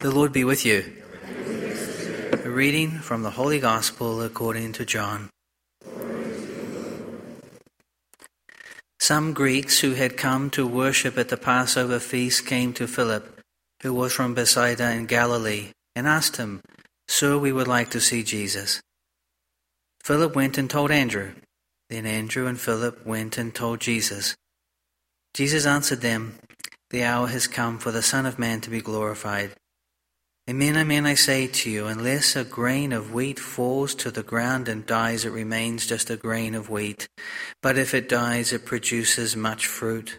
The Lord be with you. A reading from the Holy Gospel according to John. Some Greeks who had come to worship at the Passover feast came to Philip, who was from Bethsaida in Galilee, and asked him, Sir, we would like to see Jesus. Philip went and told Andrew. Then Andrew and Philip went and told Jesus. Jesus answered them, The hour has come for the Son of Man to be glorified. Amen, amen, I say to you, unless a grain of wheat falls to the ground and dies, it remains just a grain of wheat. But if it dies, it produces much fruit.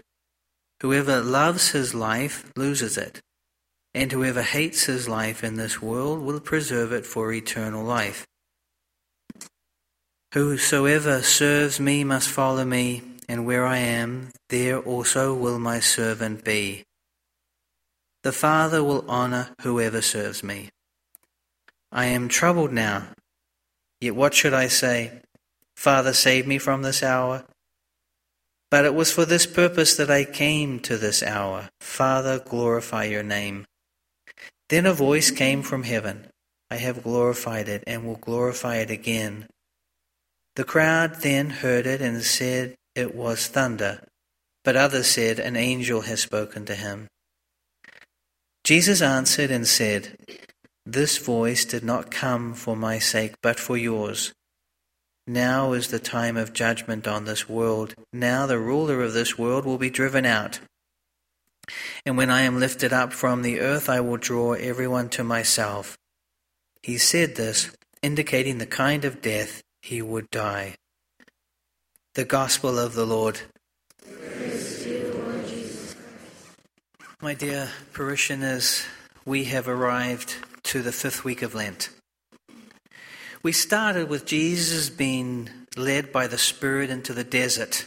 Whoever loves his life loses it, and whoever hates his life in this world will preserve it for eternal life. Whosoever serves me must follow me, and where I am, there also will my servant be. The Father will honor whoever serves me. I am troubled now. Yet what should I say? Father, save me from this hour. But it was for this purpose that I came to this hour. Father, glorify your name. Then a voice came from heaven I have glorified it and will glorify it again. The crowd then heard it and said it was thunder, but others said an angel has spoken to him. Jesus answered and said, This voice did not come for my sake, but for yours. Now is the time of judgment on this world. Now the ruler of this world will be driven out. And when I am lifted up from the earth, I will draw everyone to myself. He said this, indicating the kind of death he would die. The Gospel of the Lord. My dear parishioners, we have arrived to the fifth week of Lent. We started with Jesus being led by the Spirit into the desert.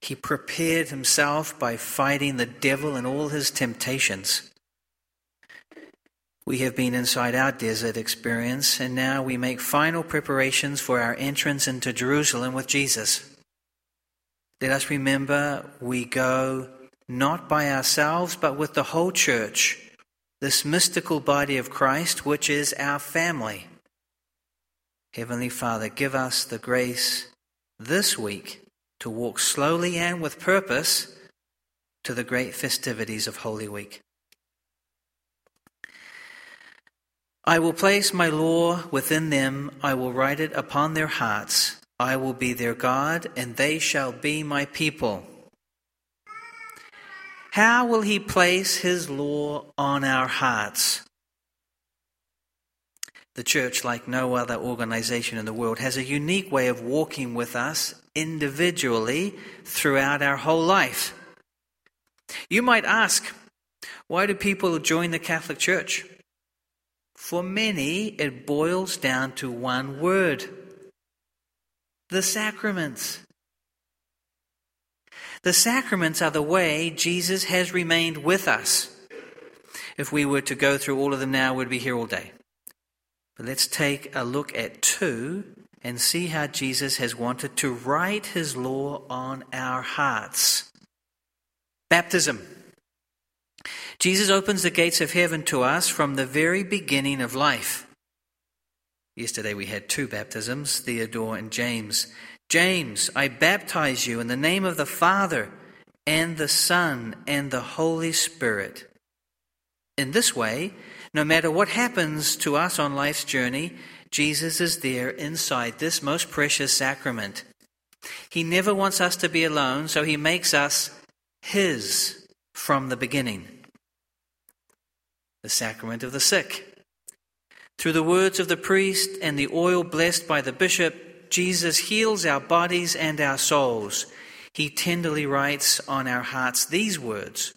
He prepared himself by fighting the devil and all his temptations. We have been inside our desert experience, and now we make final preparations for our entrance into Jerusalem with Jesus. Let us remember we go not by ourselves, but with the whole church, this mystical body of Christ, which is our family. Heavenly Father, give us the grace this week to walk slowly and with purpose to the great festivities of Holy Week. I will place my law within them, I will write it upon their hearts. I will be their God, and they shall be my people. How will He place His law on our hearts? The church, like no other organization in the world, has a unique way of walking with us individually throughout our whole life. You might ask, why do people join the Catholic Church? For many, it boils down to one word the sacraments. The sacraments are the way Jesus has remained with us. If we were to go through all of them now, we'd be here all day. But let's take a look at two and see how Jesus has wanted to write his law on our hearts. Baptism. Jesus opens the gates of heaven to us from the very beginning of life. Yesterday we had two baptisms, Theodore and James. James, I baptize you in the name of the Father and the Son and the Holy Spirit. In this way, no matter what happens to us on life's journey, Jesus is there inside this most precious sacrament. He never wants us to be alone, so he makes us his from the beginning. The sacrament of the sick. Through the words of the priest and the oil blessed by the bishop, Jesus heals our bodies and our souls. He tenderly writes on our hearts these words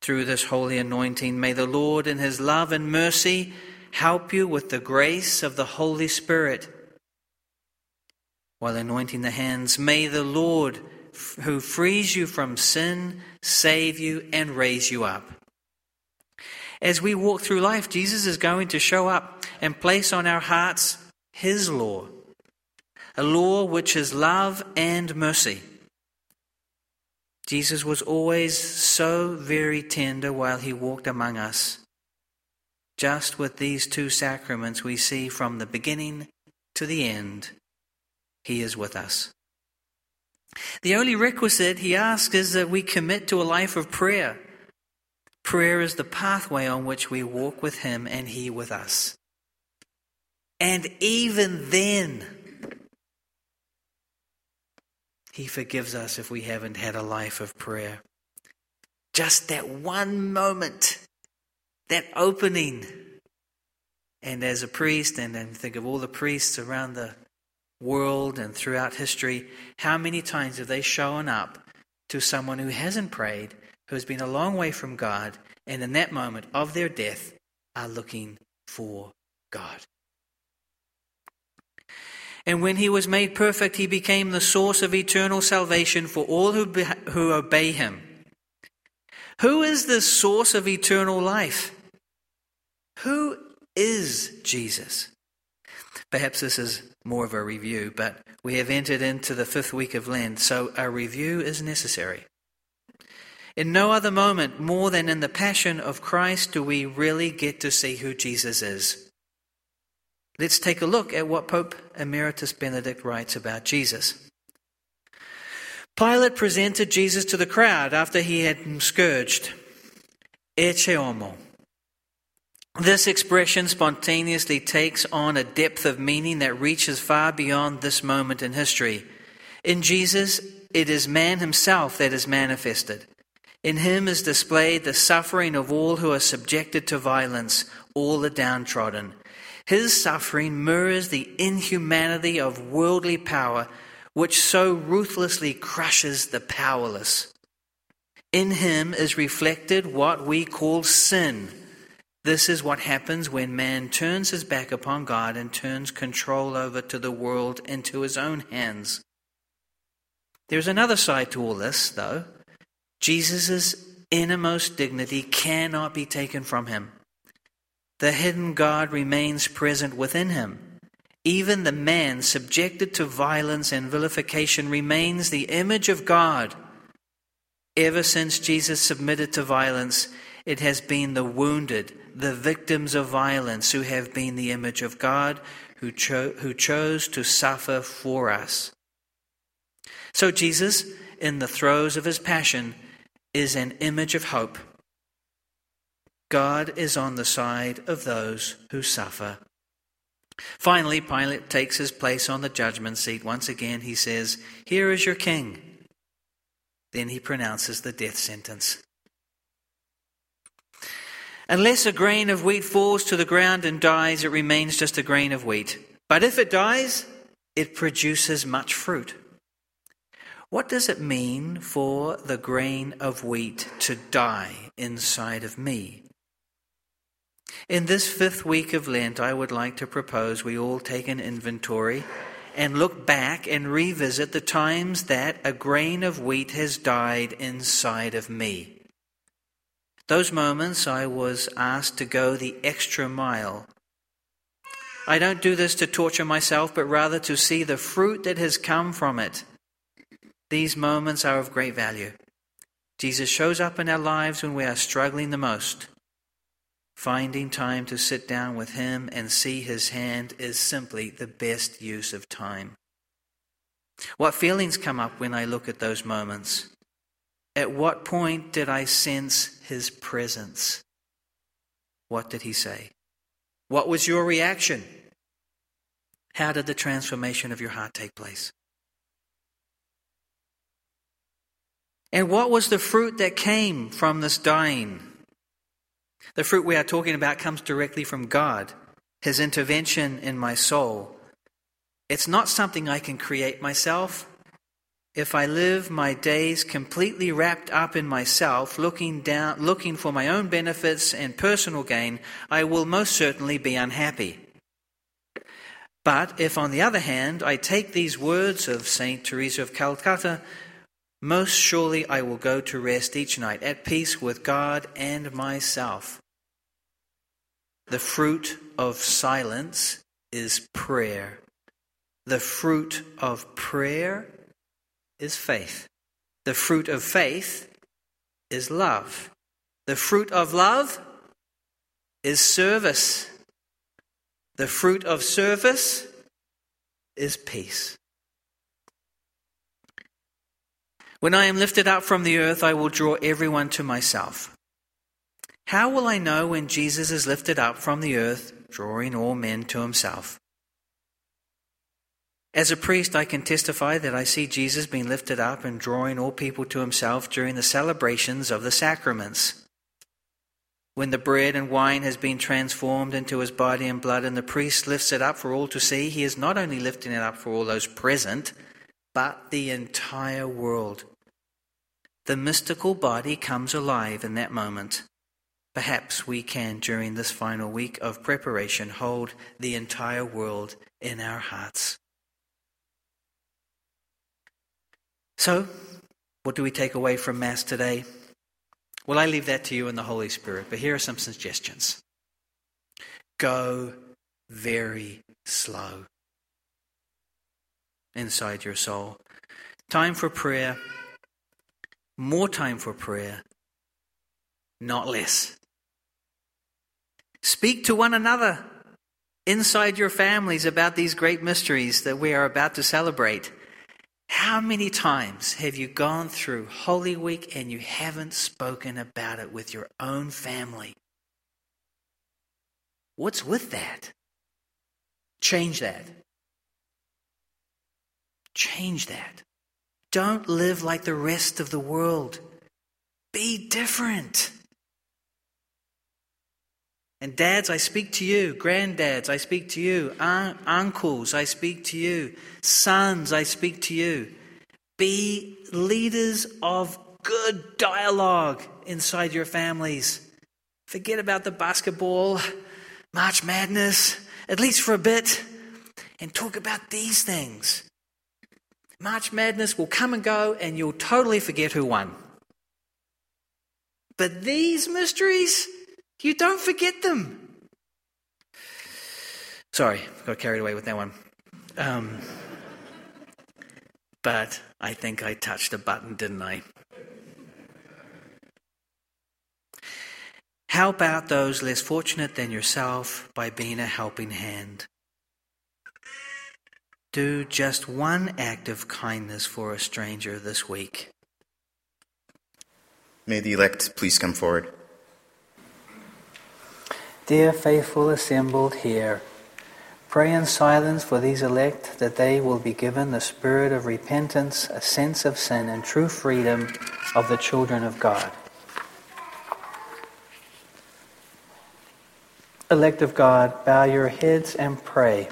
Through this holy anointing, may the Lord, in his love and mercy, help you with the grace of the Holy Spirit. While anointing the hands, may the Lord, who frees you from sin, save you and raise you up. As we walk through life, Jesus is going to show up and place on our hearts his law a law which is love and mercy. Jesus was always so very tender while he walked among us. just with these two sacraments, we see from the beginning to the end, He is with us. The only requisite he asks is that we commit to a life of prayer. Prayer is the pathway on which we walk with Him and He with us. And even then, He forgives us if we haven't had a life of prayer. Just that one moment, that opening. And as a priest, and, and think of all the priests around the world and throughout history, how many times have they shown up to someone who hasn't prayed, who has been a long way from God, and in that moment of their death are looking for God? And when he was made perfect, he became the source of eternal salvation for all who, be, who obey him. Who is the source of eternal life? Who is Jesus? Perhaps this is more of a review, but we have entered into the fifth week of Lent, so a review is necessary. In no other moment more than in the passion of Christ do we really get to see who Jesus is. Let's take a look at what Pope Emeritus Benedict writes about Jesus. Pilate presented Jesus to the crowd after he had scourged. Ecce homo. This expression spontaneously takes on a depth of meaning that reaches far beyond this moment in history. In Jesus, it is man himself that is manifested. In him is displayed the suffering of all who are subjected to violence, all the downtrodden. His suffering mirrors the inhumanity of worldly power, which so ruthlessly crushes the powerless. In him is reflected what we call sin this is what happens when man turns his back upon God and turns control over to the world into his own hands. There's another side to all this, though. Jesus' innermost dignity cannot be taken from him. The hidden God remains present within him. Even the man subjected to violence and vilification remains the image of God. Ever since Jesus submitted to violence, it has been the wounded, the victims of violence who have been the image of God, who, cho- who chose to suffer for us. So, Jesus, in the throes of his passion, is an image of hope. God is on the side of those who suffer. Finally, Pilate takes his place on the judgment seat. Once again, he says, Here is your king. Then he pronounces the death sentence. Unless a grain of wheat falls to the ground and dies, it remains just a grain of wheat. But if it dies, it produces much fruit. What does it mean for the grain of wheat to die inside of me? In this fifth week of Lent, I would like to propose we all take an inventory and look back and revisit the times that a grain of wheat has died inside of me. Those moments I was asked to go the extra mile. I don't do this to torture myself, but rather to see the fruit that has come from it. These moments are of great value. Jesus shows up in our lives when we are struggling the most. Finding time to sit down with Him and see His hand is simply the best use of time. What feelings come up when I look at those moments? At what point did I sense his presence? What did he say? What was your reaction? How did the transformation of your heart take place? And what was the fruit that came from this dying? The fruit we are talking about comes directly from God, His intervention in my soul. It's not something I can create myself if I live my days completely wrapped up in myself, looking down, looking for my own benefits and personal gain, I will most certainly be unhappy. But if, on the other hand, I take these words of St. Teresa of Calcutta, most surely I will go to rest each night at peace with God and myself. The fruit of silence is prayer. The fruit of prayer is faith. The fruit of faith is love. The fruit of love is service. The fruit of service is peace. When I am lifted up from the earth, I will draw everyone to myself. How will I know when Jesus is lifted up from the earth, drawing all men to himself? As a priest, I can testify that I see Jesus being lifted up and drawing all people to himself during the celebrations of the sacraments. When the bread and wine has been transformed into his body and blood, and the priest lifts it up for all to see, he is not only lifting it up for all those present, but the entire world. The mystical body comes alive in that moment. Perhaps we can, during this final week of preparation, hold the entire world in our hearts. So, what do we take away from Mass today? Well, I leave that to you and the Holy Spirit, but here are some suggestions. Go very slow inside your soul. Time for prayer, more time for prayer, not less. Speak to one another inside your families about these great mysteries that we are about to celebrate. How many times have you gone through Holy Week and you haven't spoken about it with your own family? What's with that? Change that. Change that. Don't live like the rest of the world. Be different. And dads, I speak to you. Granddads, I speak to you. Un- uncles, I speak to you. Sons, I speak to you. Be leaders of good dialogue inside your families. Forget about the basketball, March Madness, at least for a bit, and talk about these things. March Madness will come and go, and you'll totally forget who won. But these mysteries, you don't forget them. Sorry, got carried away with that one. Um, but I think I touched a button, didn't I? Help out those less fortunate than yourself by being a helping hand. Do just one act of kindness for a stranger this week. May the elect please come forward. Dear faithful assembled here, pray in silence for these elect that they will be given the spirit of repentance, a sense of sin, and true freedom of the children of God. Elect of God, bow your heads and pray.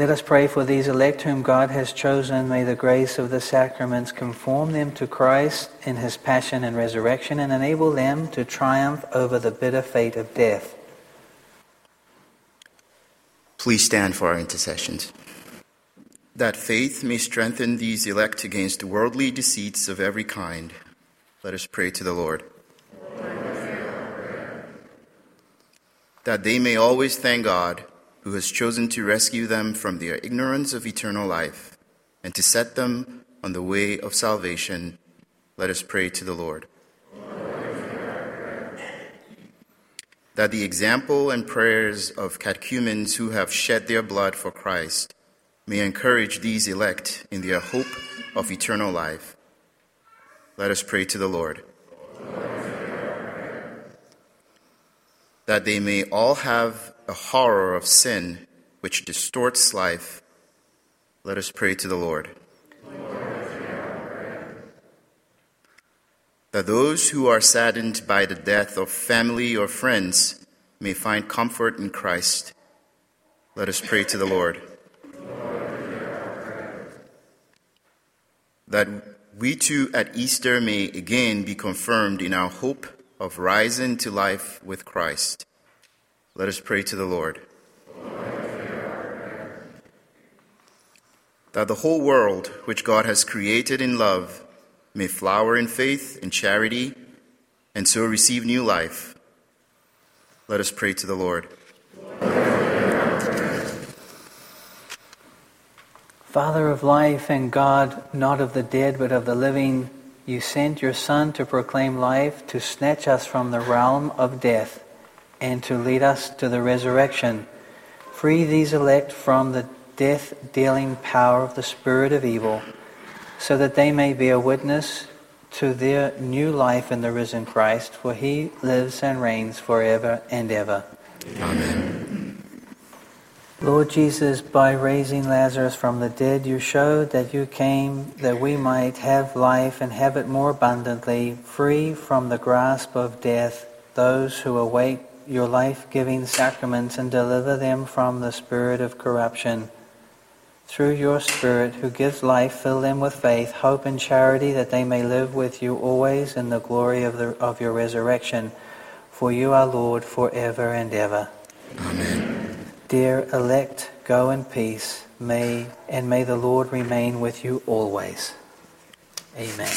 Let us pray for these elect whom God has chosen. May the grace of the sacraments conform them to Christ in his passion and resurrection and enable them to triumph over the bitter fate of death. Please stand for our intercessions. That faith may strengthen these elect against worldly deceits of every kind, let us pray to the Lord. That they may always thank God who has chosen to rescue them from their ignorance of eternal life and to set them on the way of salvation, let us pray to the Lord. That the example and prayers of catechumens who have shed their blood for Christ may encourage these elect in their hope of eternal life. Let us pray to the Lord. That they may all have a horror of sin which distorts life, let us pray to the Lord. that those who are saddened by the death of family or friends may find comfort in Christ, let us pray to the Lord. that we too at Easter may again be confirmed in our hope of rising to life with Christ. Let us pray to the Lord. That the whole world, which God has created in love, may flower in faith and charity, and so receive new life. Let us pray to the Lord. Father of life and God, not of the dead, but of the living, You sent your Son to proclaim life, to snatch us from the realm of death, and to lead us to the resurrection. Free these elect from the death dealing power of the spirit of evil, so that they may be a witness to their new life in the risen Christ, for he lives and reigns forever and ever. Amen. Lord Jesus, by raising Lazarus from the dead, you showed that you came that we might have life and have it more abundantly, free from the grasp of death, those who await your life giving sacraments and deliver them from the spirit of corruption. Through your Spirit, who gives life, fill them with faith, hope, and charity, that they may live with you always in the glory of, the, of your resurrection. For you are Lord forever and ever. Amen. Dear elect, go in peace. May and may the Lord remain with you always. Amen.